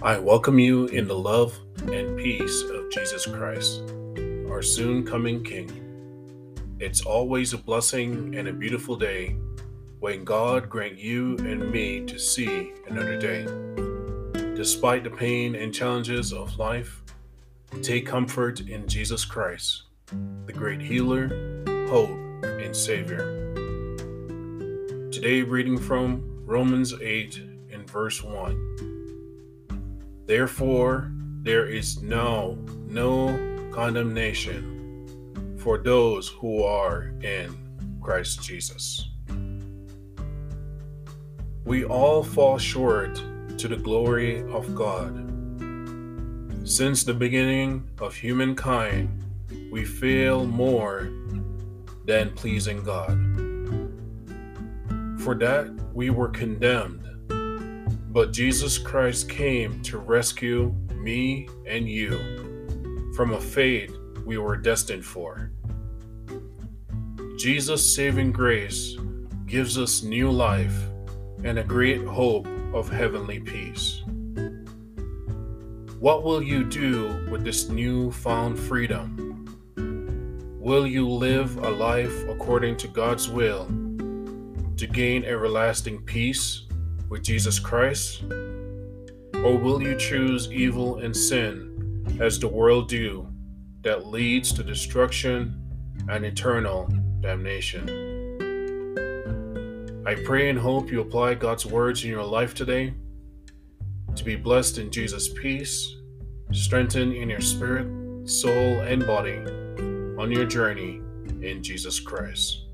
I welcome you in the love and peace of Jesus Christ, our soon coming King. It's always a blessing and a beautiful day when God grant you and me to see another day. Despite the pain and challenges of life, take comfort in Jesus Christ, the great healer, hope, and Savior. Today, reading from Romans 8 and verse 1. Therefore, there is no, no condemnation for those who are in Christ Jesus. We all fall short to the glory of God. Since the beginning of humankind, we fail more than pleasing God. For that, we were condemned but Jesus Christ came to rescue me and you from a fate we were destined for. Jesus' saving grace gives us new life and a great hope of heavenly peace. What will you do with this new found freedom? Will you live a life according to God's will to gain everlasting peace with Jesus Christ? Or will you choose evil and sin as the world do that leads to destruction and eternal damnation? I pray and hope you apply God's words in your life today to be blessed in Jesus' peace, strengthened in your spirit, soul, and body on your journey in Jesus Christ.